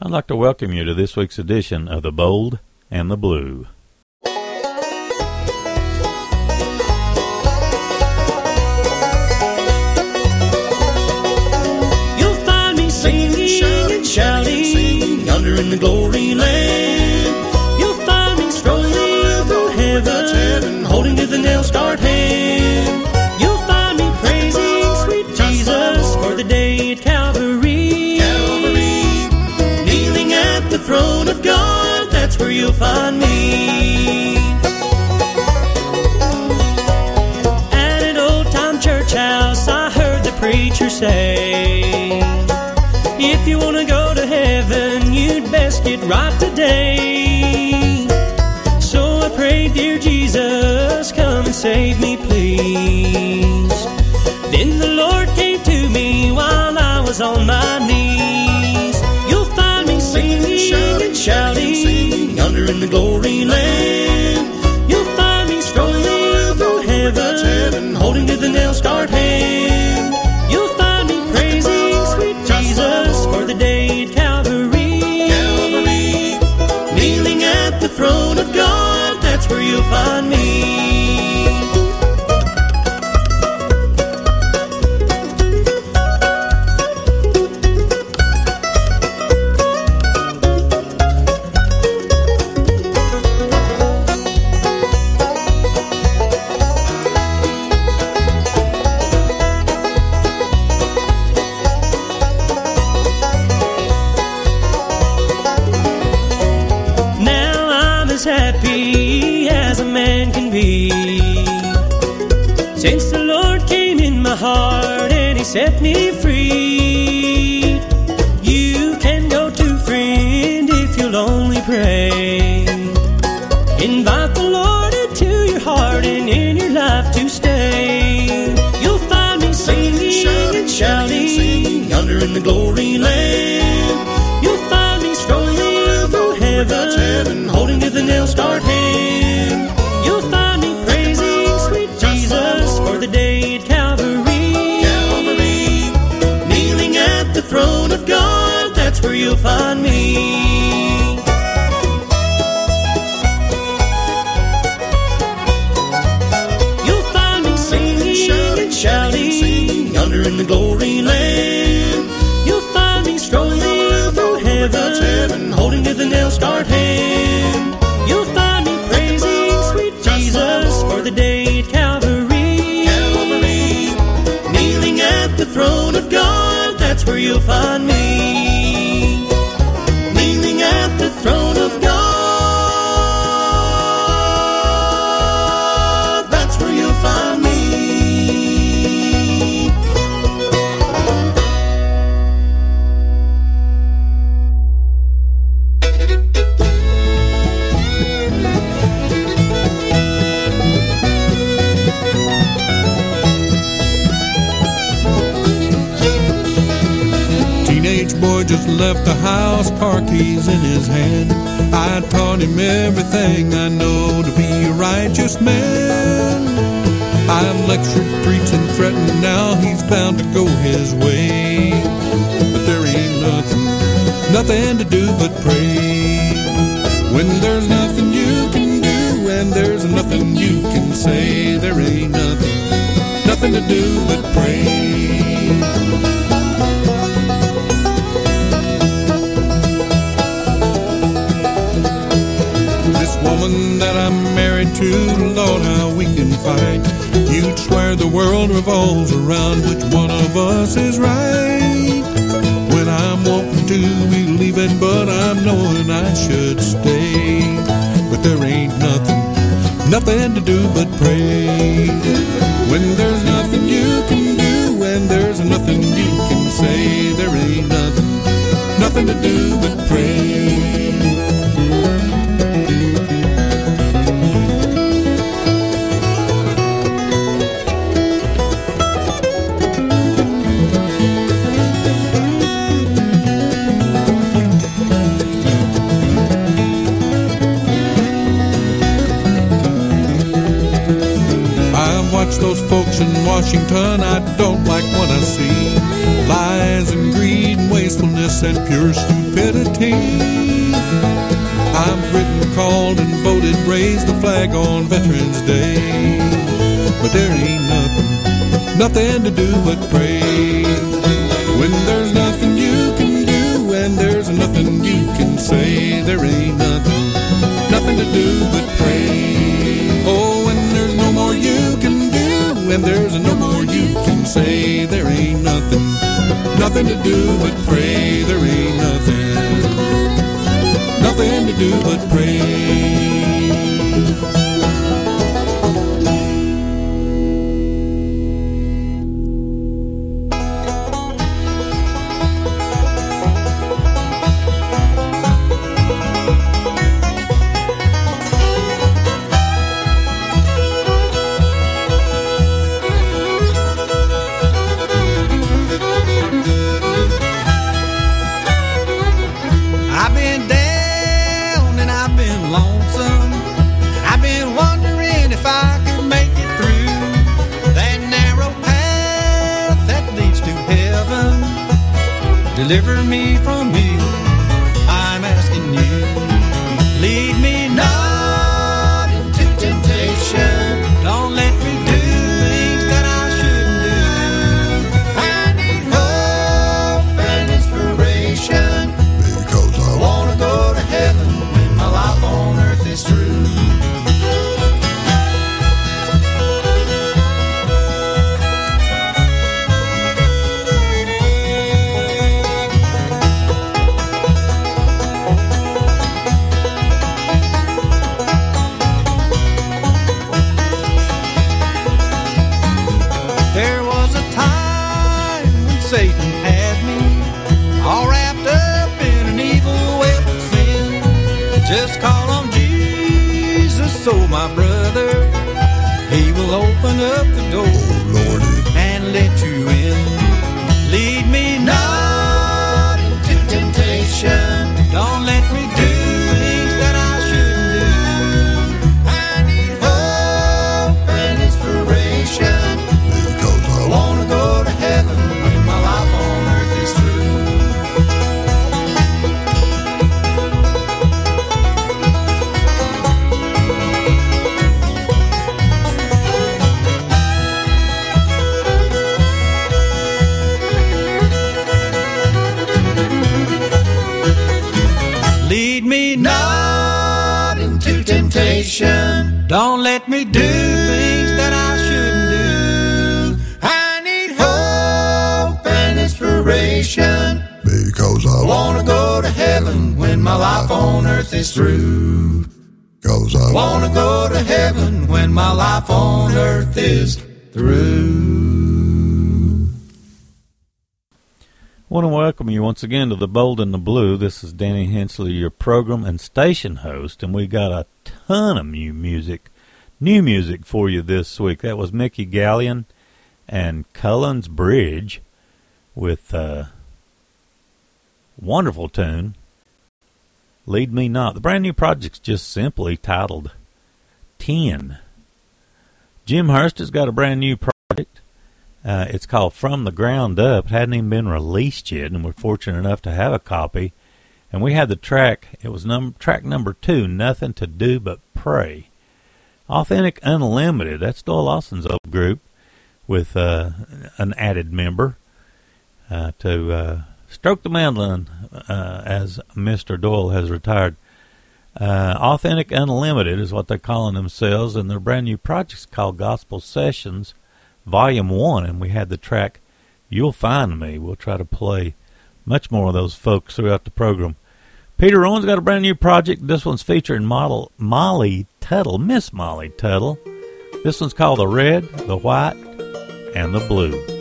I'd like to welcome you to this week's edition of The Bold and the Blue. You'll find me singing and shouting yonder in the glory land. You'll find me strolling through heaven, holding to the nail scarred hand. You'll find me. At an old time church house, I heard the preacher say, If you want to go to heaven, you'd best get right today. So I prayed, Dear Jesus, come and save me, please. Then the Lord came to me while I was on my knees. You'll find me singing and shouting in the glory land. You'll find me strolling through heaven, holding to the nail scarred hand. You'll find me praising sweet Jesus for the day at Calvary. Kneeling at the throne of God, that's where you'll find me. Set me free. You can go to friend if you'll only pray. Invite the Lord into your heart and in your life to stay. You'll find me singing and shouting yonder in the glory land. You'll find me strolling through heaven, holding to the nail scarred hand. That's where you'll find me. You'll find me singing and shouting yonder in the glory land. You'll find me strolling through heaven, holding to the nail scarred hand. You'll find me praising sweet Jesus for the day at Calvary. Kneeling at the throne of God, that's where you'll find me. Left the house, car keys in his hand. I taught him everything I know to be a righteous man. I've lectured, preached, and threatened, now he's bound to go his way. But there ain't nothing, nothing to do but pray. When there's nothing you can do, and there's nothing you can say, there ain't nothing, nothing to do but pray. Married to, Lord, how we can fight. You'd swear the world revolves around which one of us is right. When I'm wanting to be leaving, but I'm knowing I should stay. But there ain't nothing, nothing to do but pray. When there's nothing you can do, and there's nothing you can say, there ain't nothing, nothing to do but in Washington, I don't like what I see. Lies and greed and wastefulness and pure stupidity. I'm written, called, and voted, raised the flag on Veterans Day. But there ain't nothing, nothing to do but pray. When there's nothing you can do, and there's nothing you can say, there ain't nothing, nothing to do but pray. And there's no more you can say, there ain't nothing, nothing to do but pray. There ain't nothing, nothing to do but pray. Is through. because I Wanna go to heaven when my life on earth is through. want to welcome you once again to the Bold and the Blue. This is Danny Hensley, your program and station host, and we got a ton of new music, new music for you this week. That was Mickey Galyean and Cullen's Bridge with a wonderful tune, Lead Me Not. The brand new project's just simply titled 10. Jim Hurst has got a brand new project. Uh, it's called From the Ground Up. It hadn't even been released yet, and we're fortunate enough to have a copy. And we had the track. It was num- track number two, Nothing to Do But Pray. Authentic Unlimited. That's Doyle Lawson's old group with uh, an added member uh, to uh, stroke the mandolin uh, as Mr. Doyle has retired. Uh, Authentic Unlimited is what they're calling themselves, and their brand new project's called Gospel Sessions Volume 1, and we had the track You'll Find Me. We'll try to play much more of those folks throughout the program. Peter Rowan's got a brand new project. This one's featuring model Molly Tuttle, Miss Molly Tuttle. This one's called The Red, The White, and The Blue.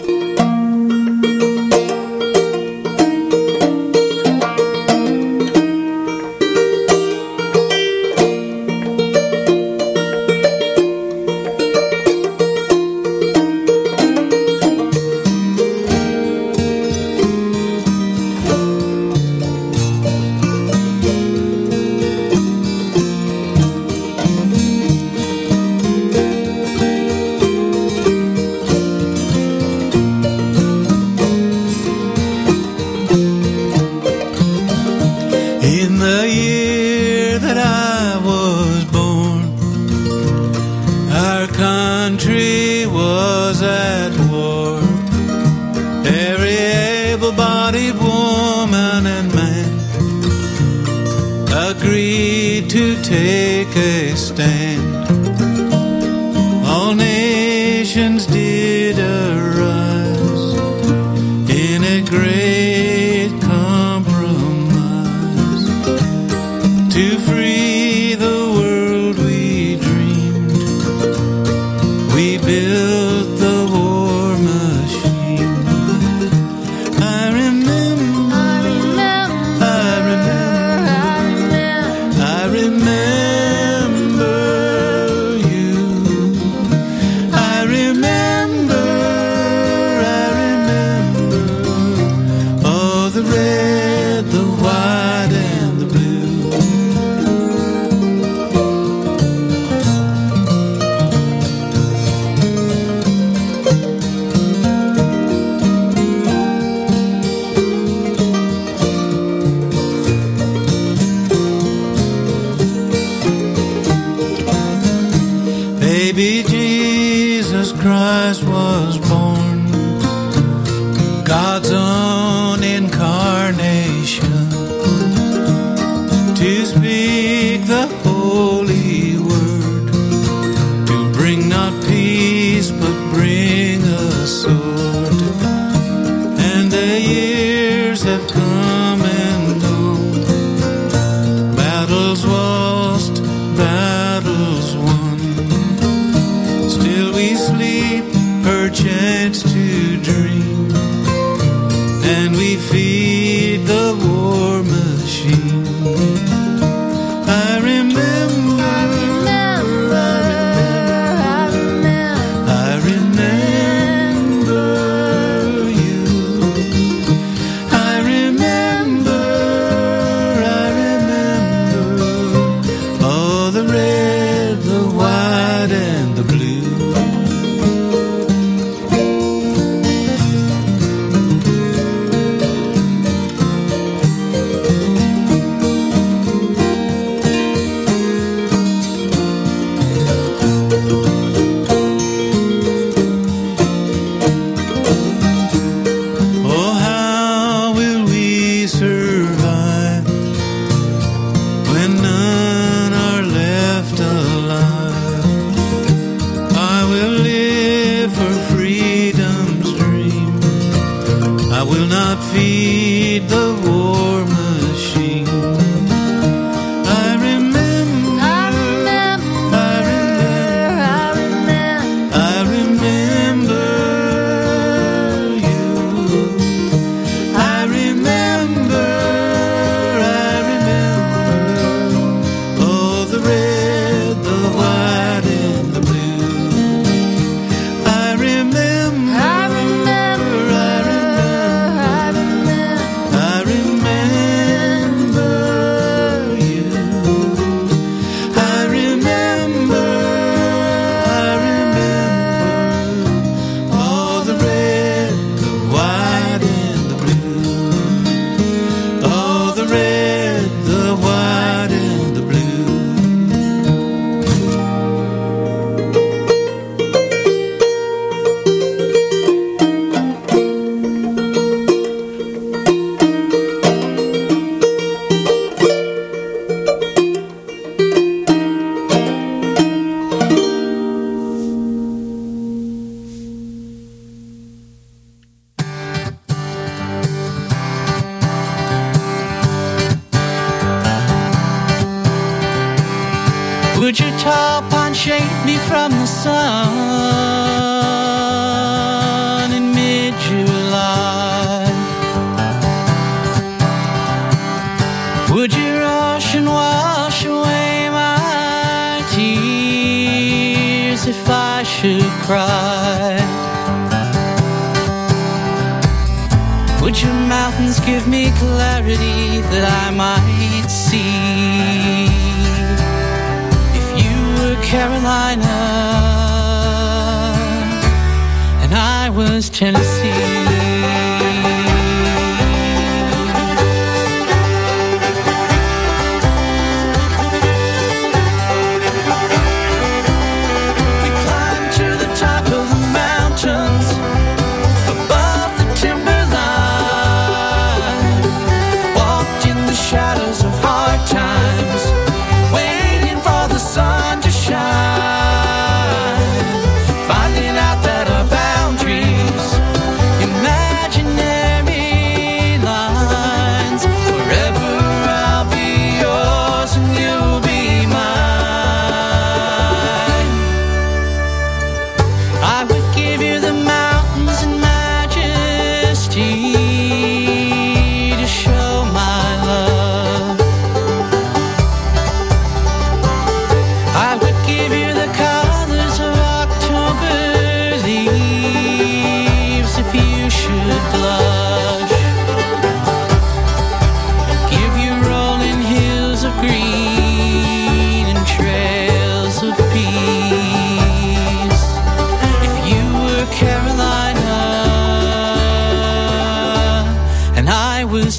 Would you top and shade me from the sun in mid July? Would you rush and wash away my tears if I should cry? Would your mountains give me clarity that I might? Carolina, and I was Tennessee.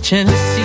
chance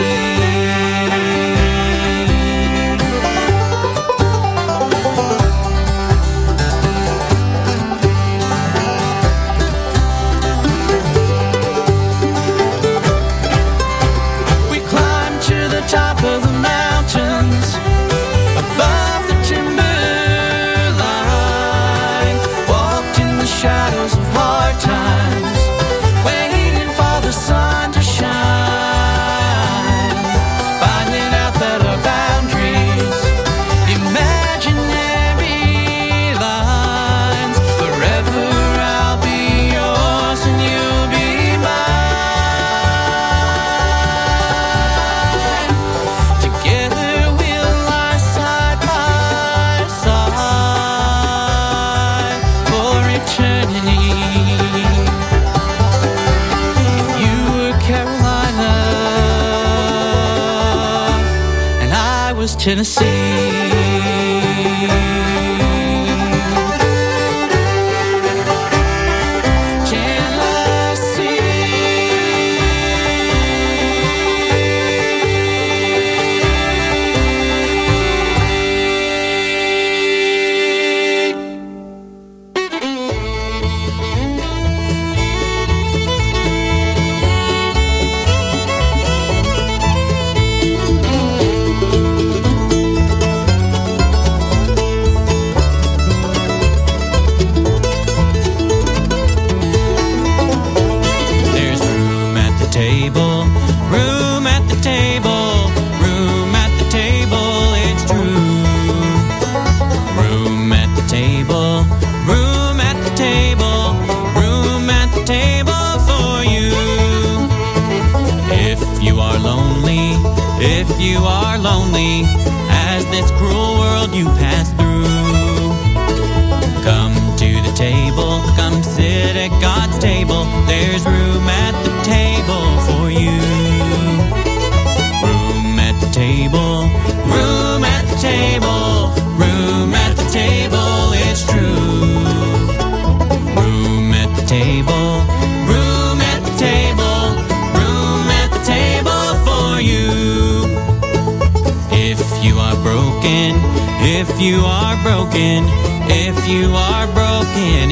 broken, if you are broken.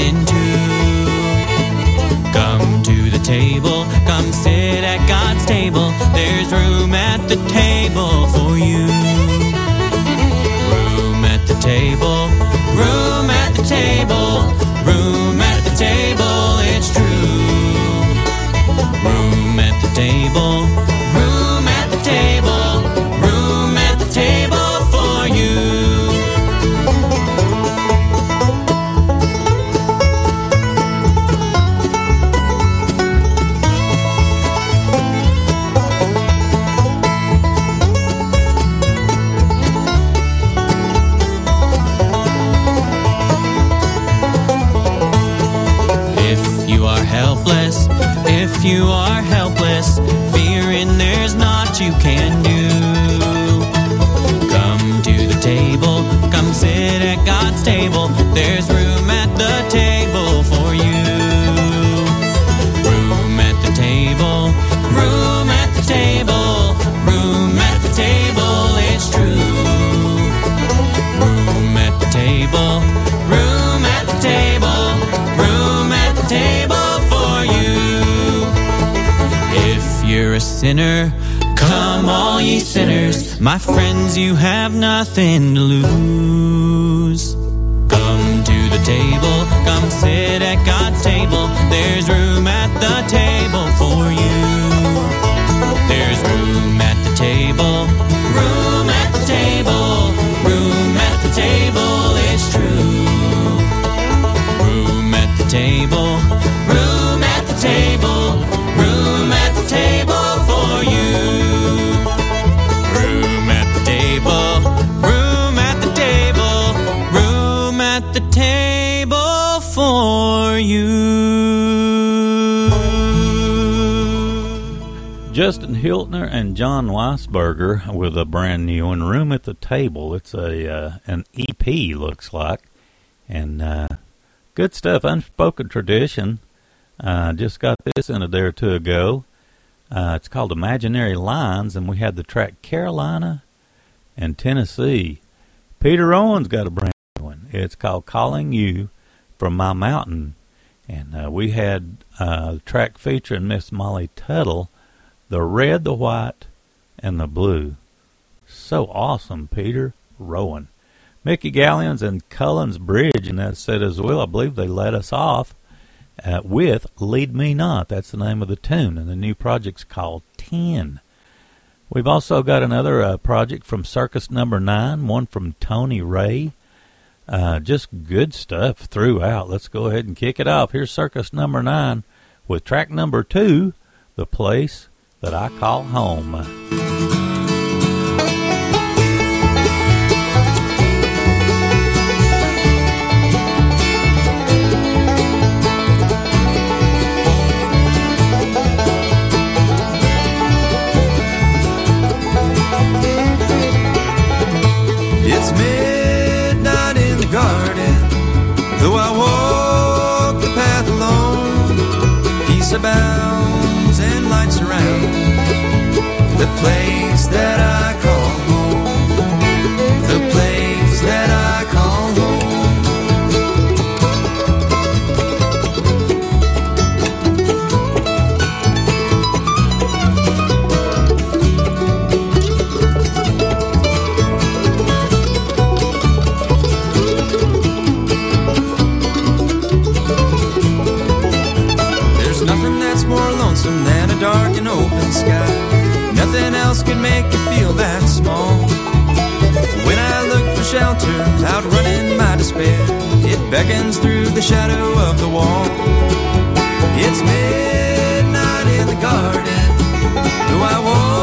dinner. Come, all ye sinners, my friends, you have nothing to lose. Come to the table, come sit at God's table. There's room at the table for you. There's room at the table, room at the table, room at the table, it's true. Room at the table Hiltner and Jon Weisberger with a brand new one, Room at the Table. It's a uh, an EP, looks like. And uh, good stuff, Unspoken Tradition. Uh, just got this in a day or two ago. Uh, it's called Imaginary Lines, and we had the track Carolina and Tennessee. Peter Rowan's got a brand new one. It's called Calling You from My Mountain. And uh, we had uh, a track featuring Miss Molly Tuttle the red, the white, and the blue. So awesome, Peter Rowan. Mickey Galyean's and Cullen's Bridge, and that set as well. I believe they let us off uh, with Lead Me Not. That's the name of the tune, and the new project's called 10. We've also got another uh, project from Circus Number 9, one from Tony Wray. Uh, just good stuff throughout. Let's go ahead and kick it off. Here's Circus Number 9 with track number 2, The Place That I Call Home. The place that I call else can make you feel that small. When I look for shelter, outrunning my despair, it beckons through the shadow of the wall. It's midnight in the garden, though I walk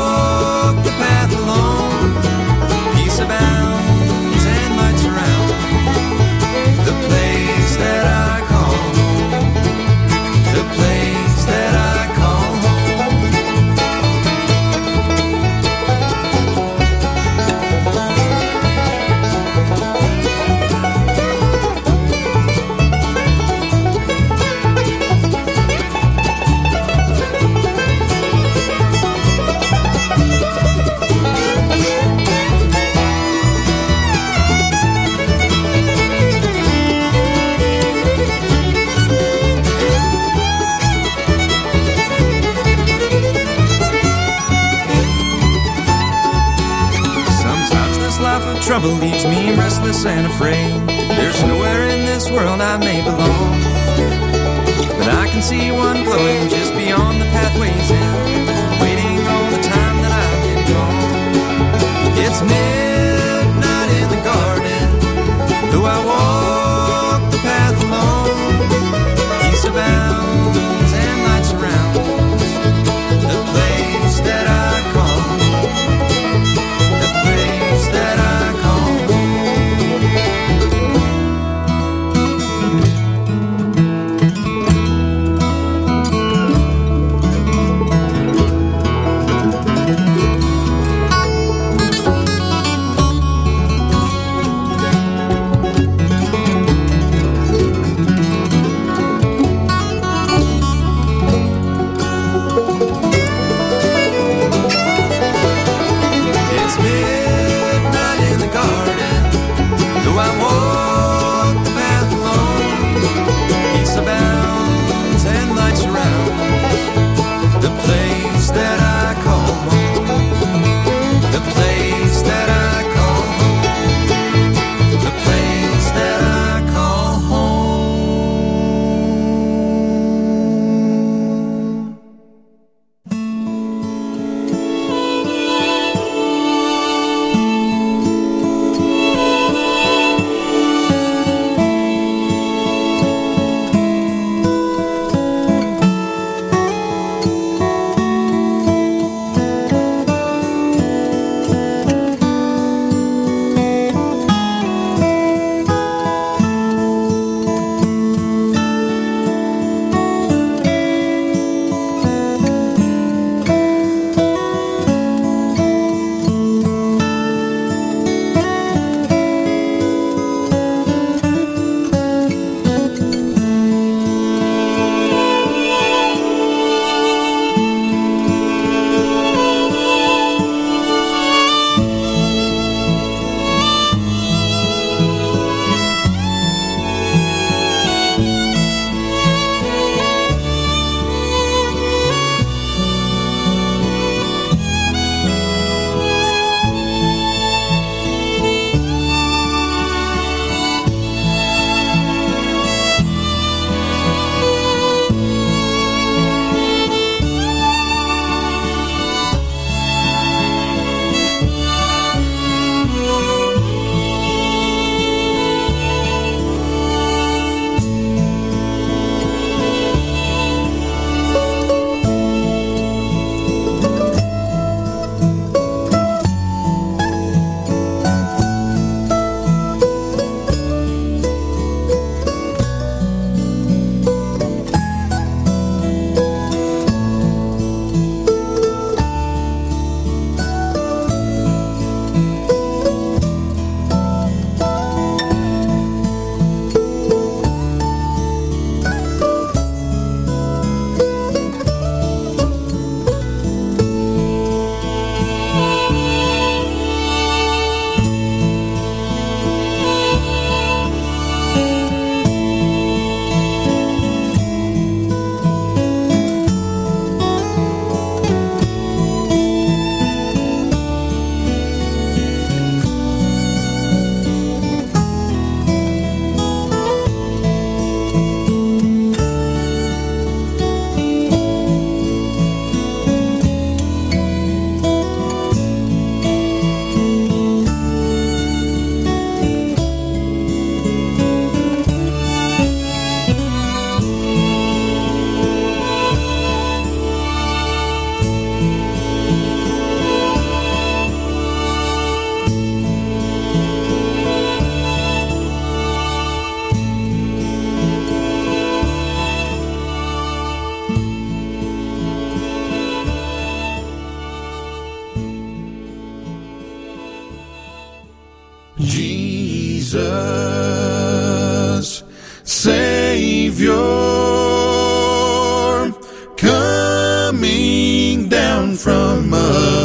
from above,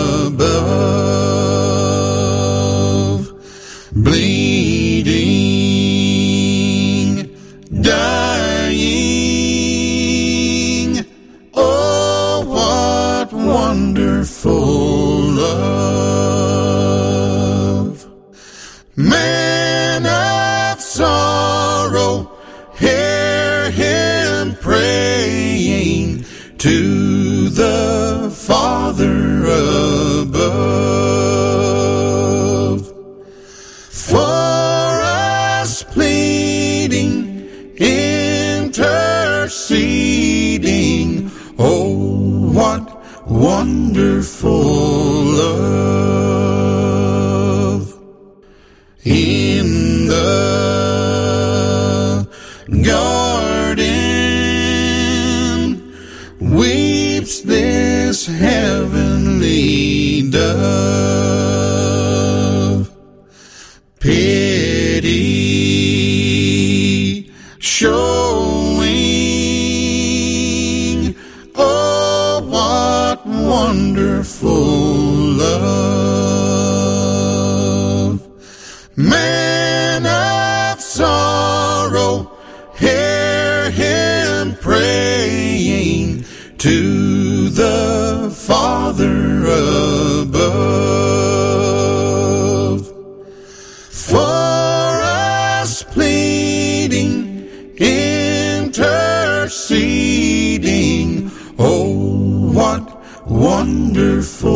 wonderful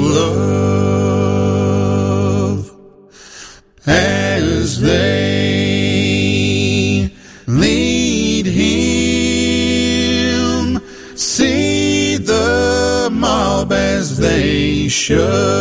love as they lead him. See the mob as they should.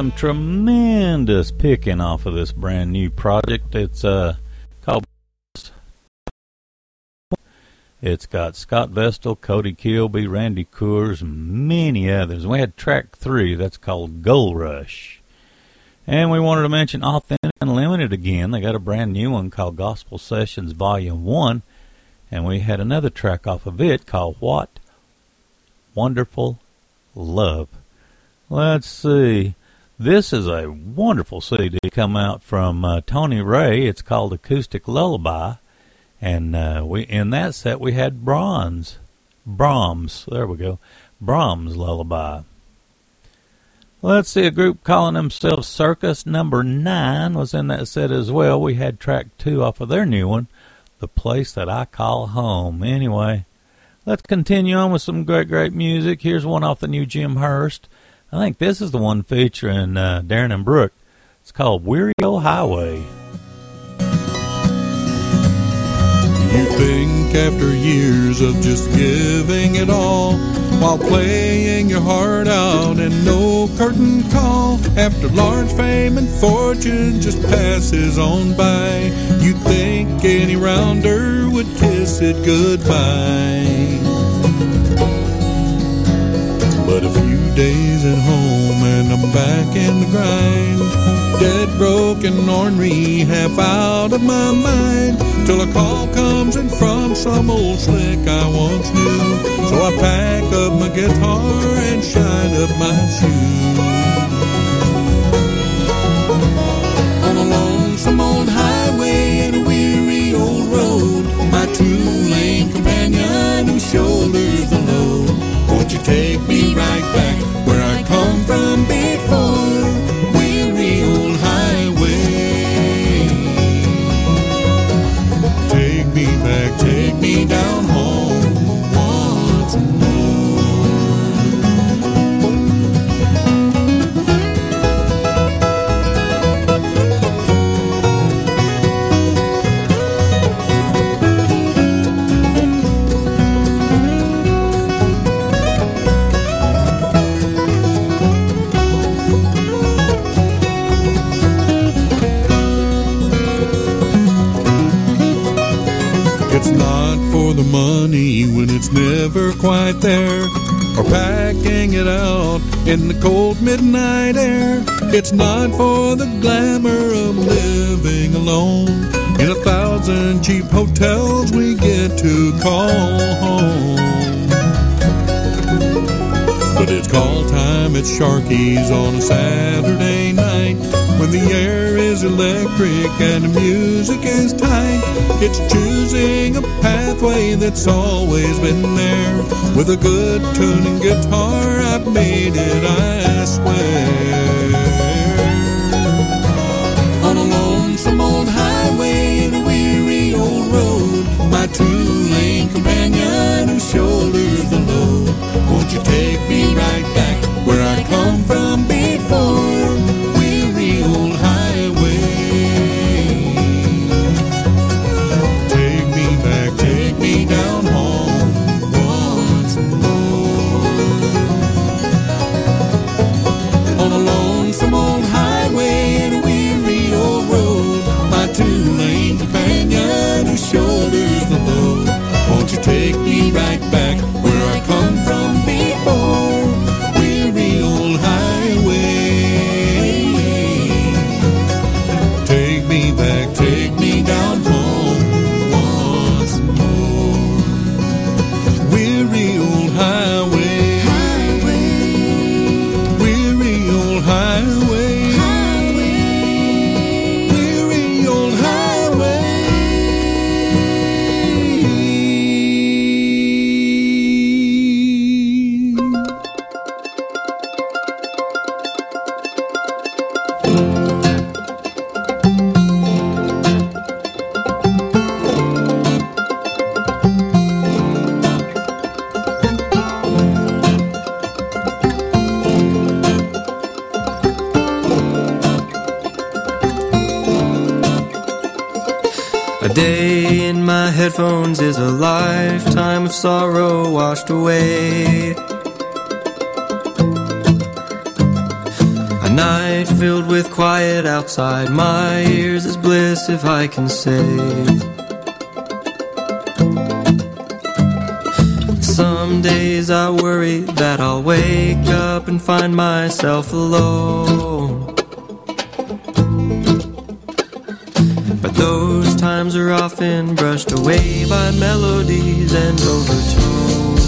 Some tremendous picking off of this brand new project. It's uh called. It's got Scott Vestal, Cody Kilby, Randy Kohrs, many others. We had track three. That's called Gold Rush. And we wanted to mention Authentic Unlimited again. They got a brand new one called Gospel Sessions Volume 1. And we had another track off of it called What Wonderful Love. Let's see. This is a wonderful CD come out from uh, Tony Wray. It's called Acoustic Lullaby, and uh, we in that set we had Brahms, Brahms. There we go, Brahms Lullaby. Let's see, a group calling themselves Circus Number Nine was in that set as well. We had track two off of their new one, The Place That I Call Home. Anyway, let's continue on with some great, great music. Here's one off the new Jim Hurst. I think this is the one featuring uh, Darren and Brooke. It's called Weary Old Highway. You think after years of just giving it all while playing your heart out and no curtain call after large fame and fortune just passes on by you think any rounder would kiss it goodbye but few days at home and I'm back in the grind. Dead, broken, ornery, half out of my mind. Till a call comes in from some old slick I once knew. So I pack up my guitar and shine up my shoes. On a lonesome old highway and a weary old road, my two-lane companion who shoulders take me right back where I come from before? When it's never quite there, or packing it out in the cold midnight air. It's not for the glamour of living alone in a thousand cheap hotels we get to call home. But it's call time at Sharky's on a Saturday night when the air is electric and the music is tight. It's choosing a pathway that's always been there. With a good tuning guitar, I've made it, I swear. Headphones is a lifetime of sorrow washed away. A night filled with quiet outside my ears is bliss if I can say. Some days I worry that I'll wake up and find myself alone. Often brushed away by melodies and overtones.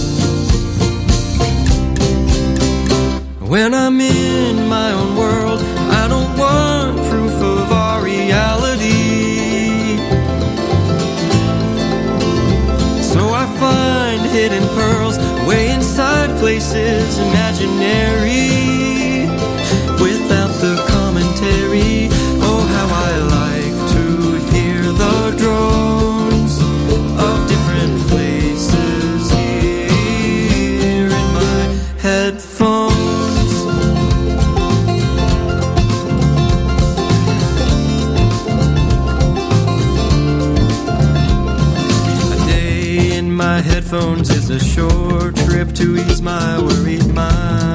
When I'm in my own world, I don't want proof of our reality. So I find hidden pearls way inside places imaginary. Headphones is a short trip to ease my worried mind.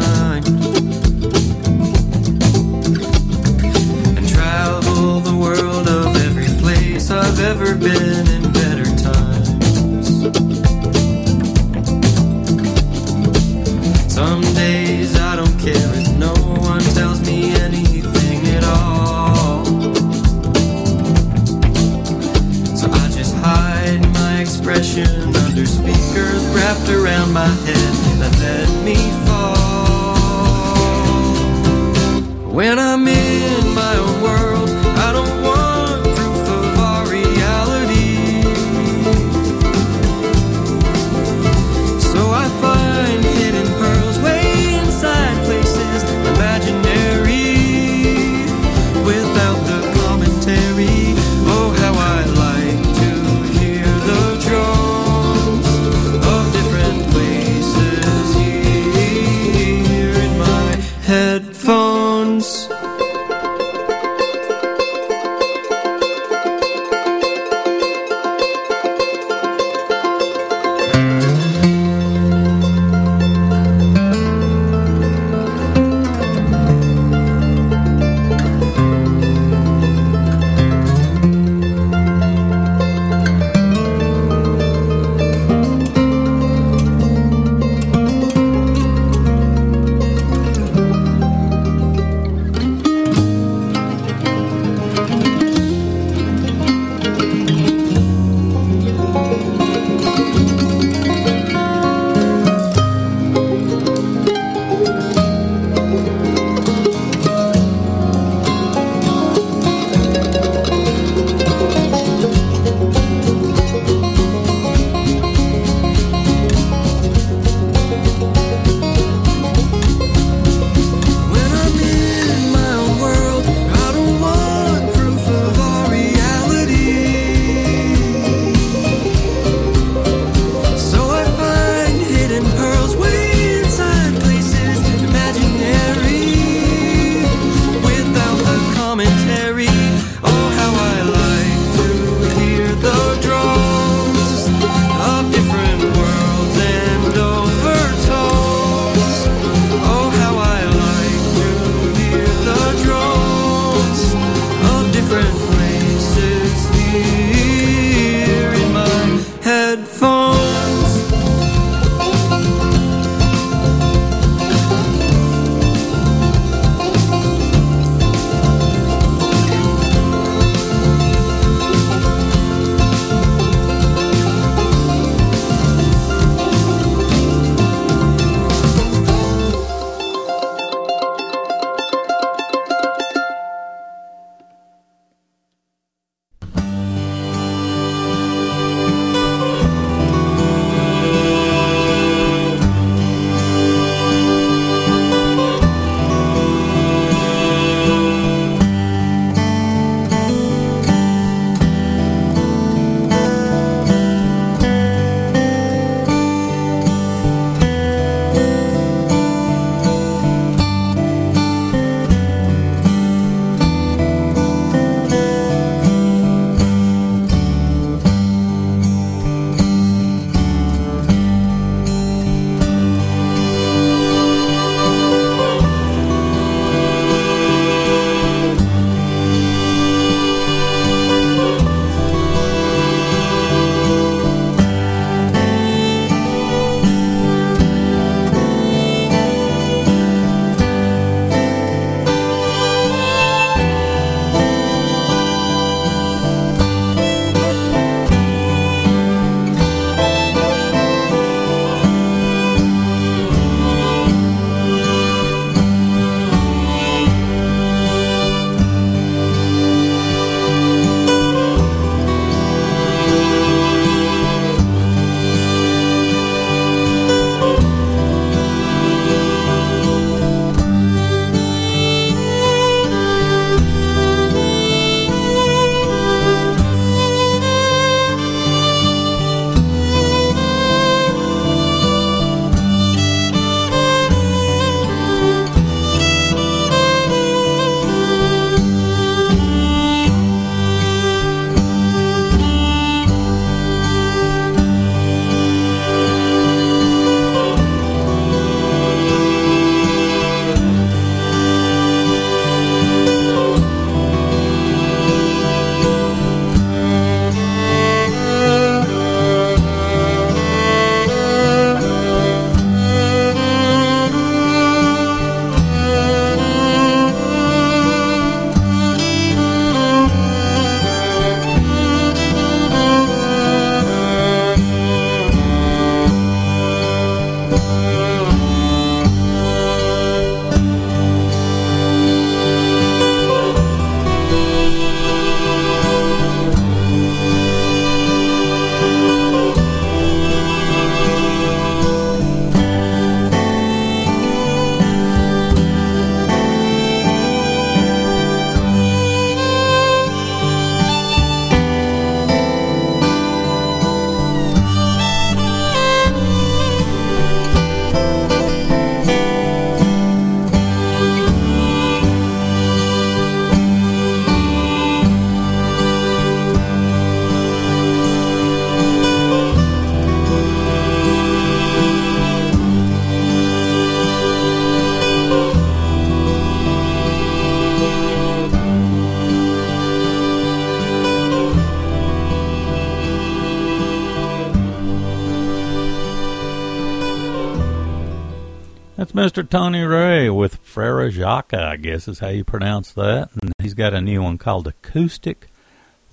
Mr. Tony Wray with Frere Jacques, I guess is how you pronounce that. And he's got a new one called Acoustic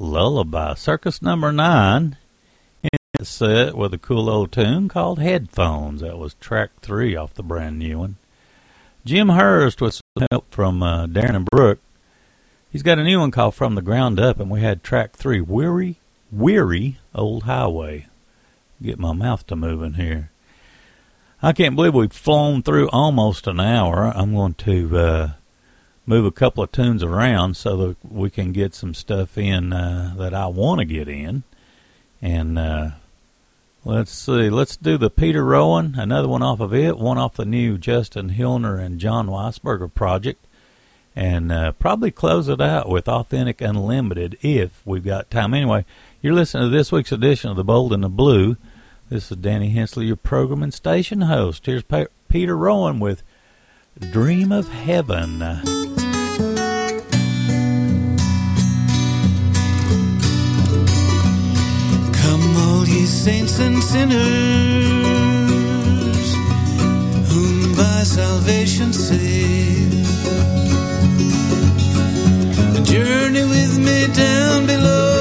Lullaby. Circus number nine in the set with a cool old tune called Headphones. That was track three off the brand new one. Jim Hurst with some help from uh, Darren and Brooke. He's got a new one called From the Ground Up, and we had track three, Weary, Weary Old Highway. Get my mouth to moving here. I can't believe we've flown through almost an hour. I'm going to uh, move a couple of tunes around so that we can get some stuff in uh, that I want to get in. And uh, let's see, let's do the Peter Rowan, another one off of it, one off the new Justin Hiltner and Jon Weisberger project, and uh, probably close it out with Authentic Unlimited if we've got time. Anyway, you're listening to this week's edition of The Bold and the Blue. This is Danny Hensley, your program and station host. Here's pa- Peter Rowan with Dream of Heaven. Come, all ye saints and sinners, whom by salvation saved. Journey with me down below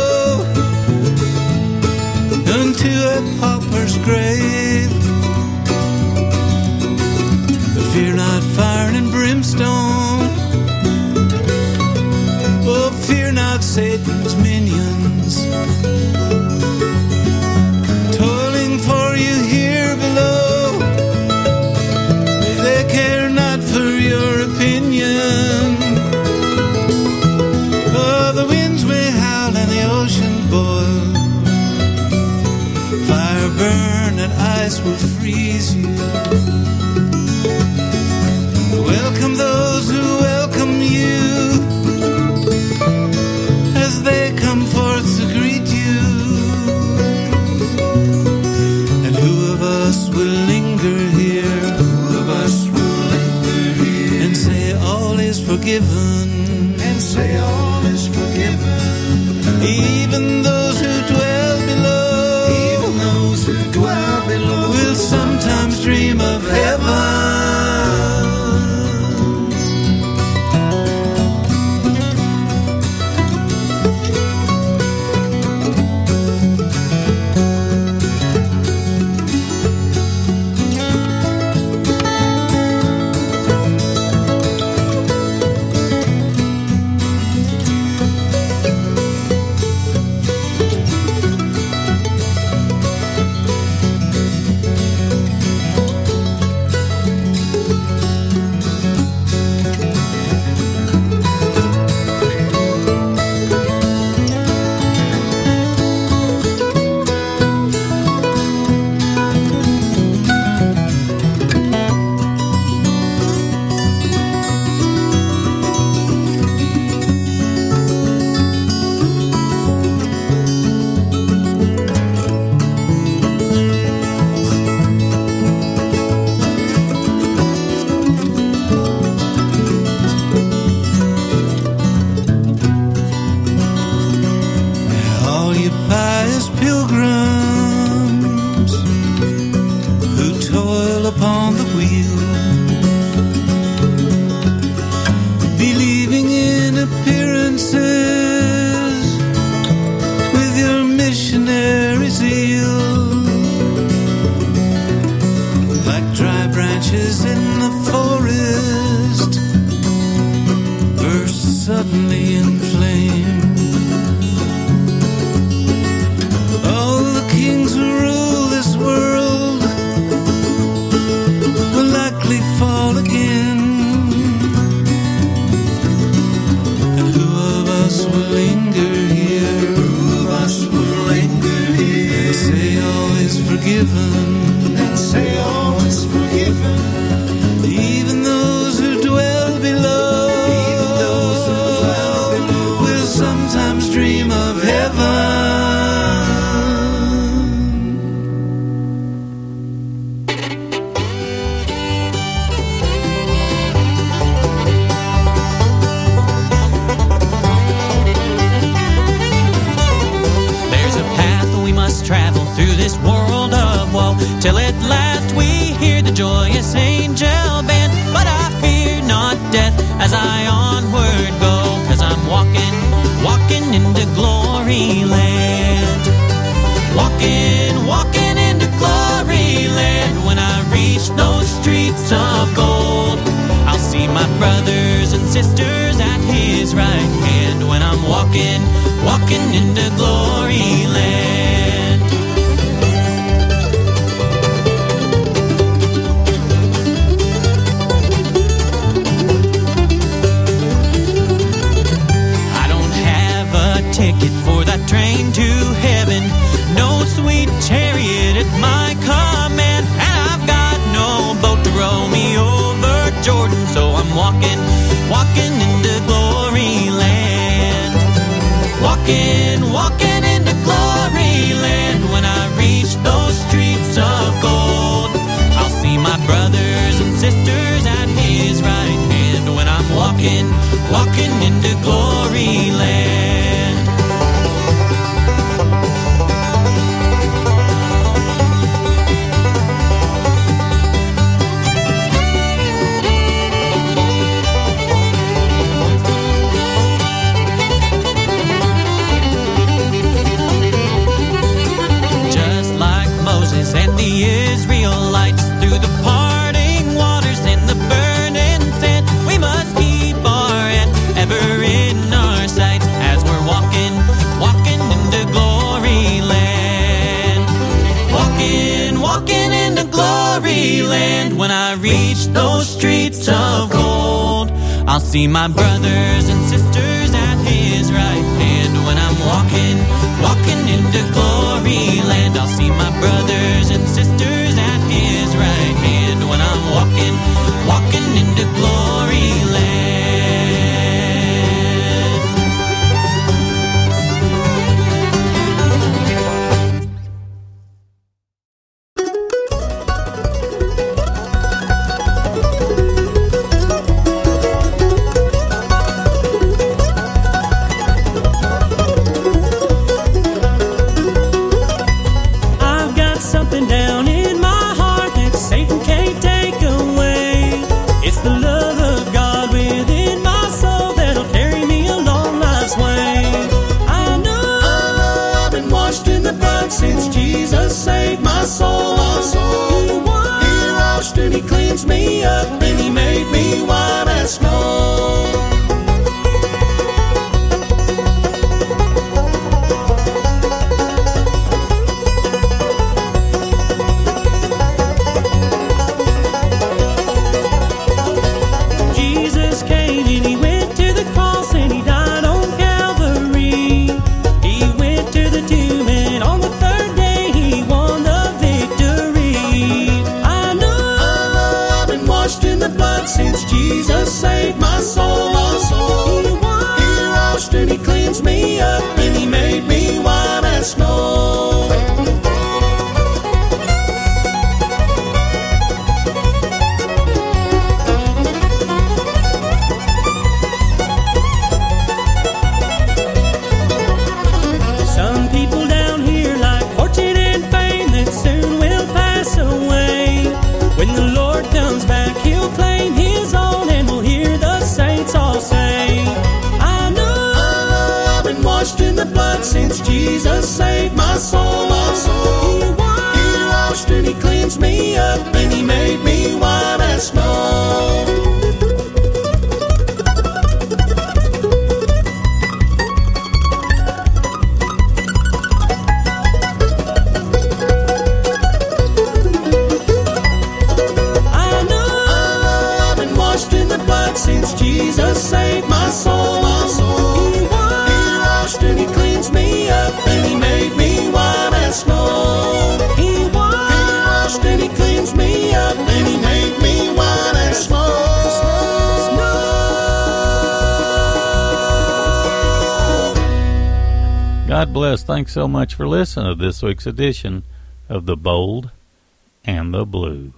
unto a pauper's grave. Fear not fire and brimstone. Oh, fear not Satan's And say see my brother so much for listening to this week's edition of The Bold and the Blue.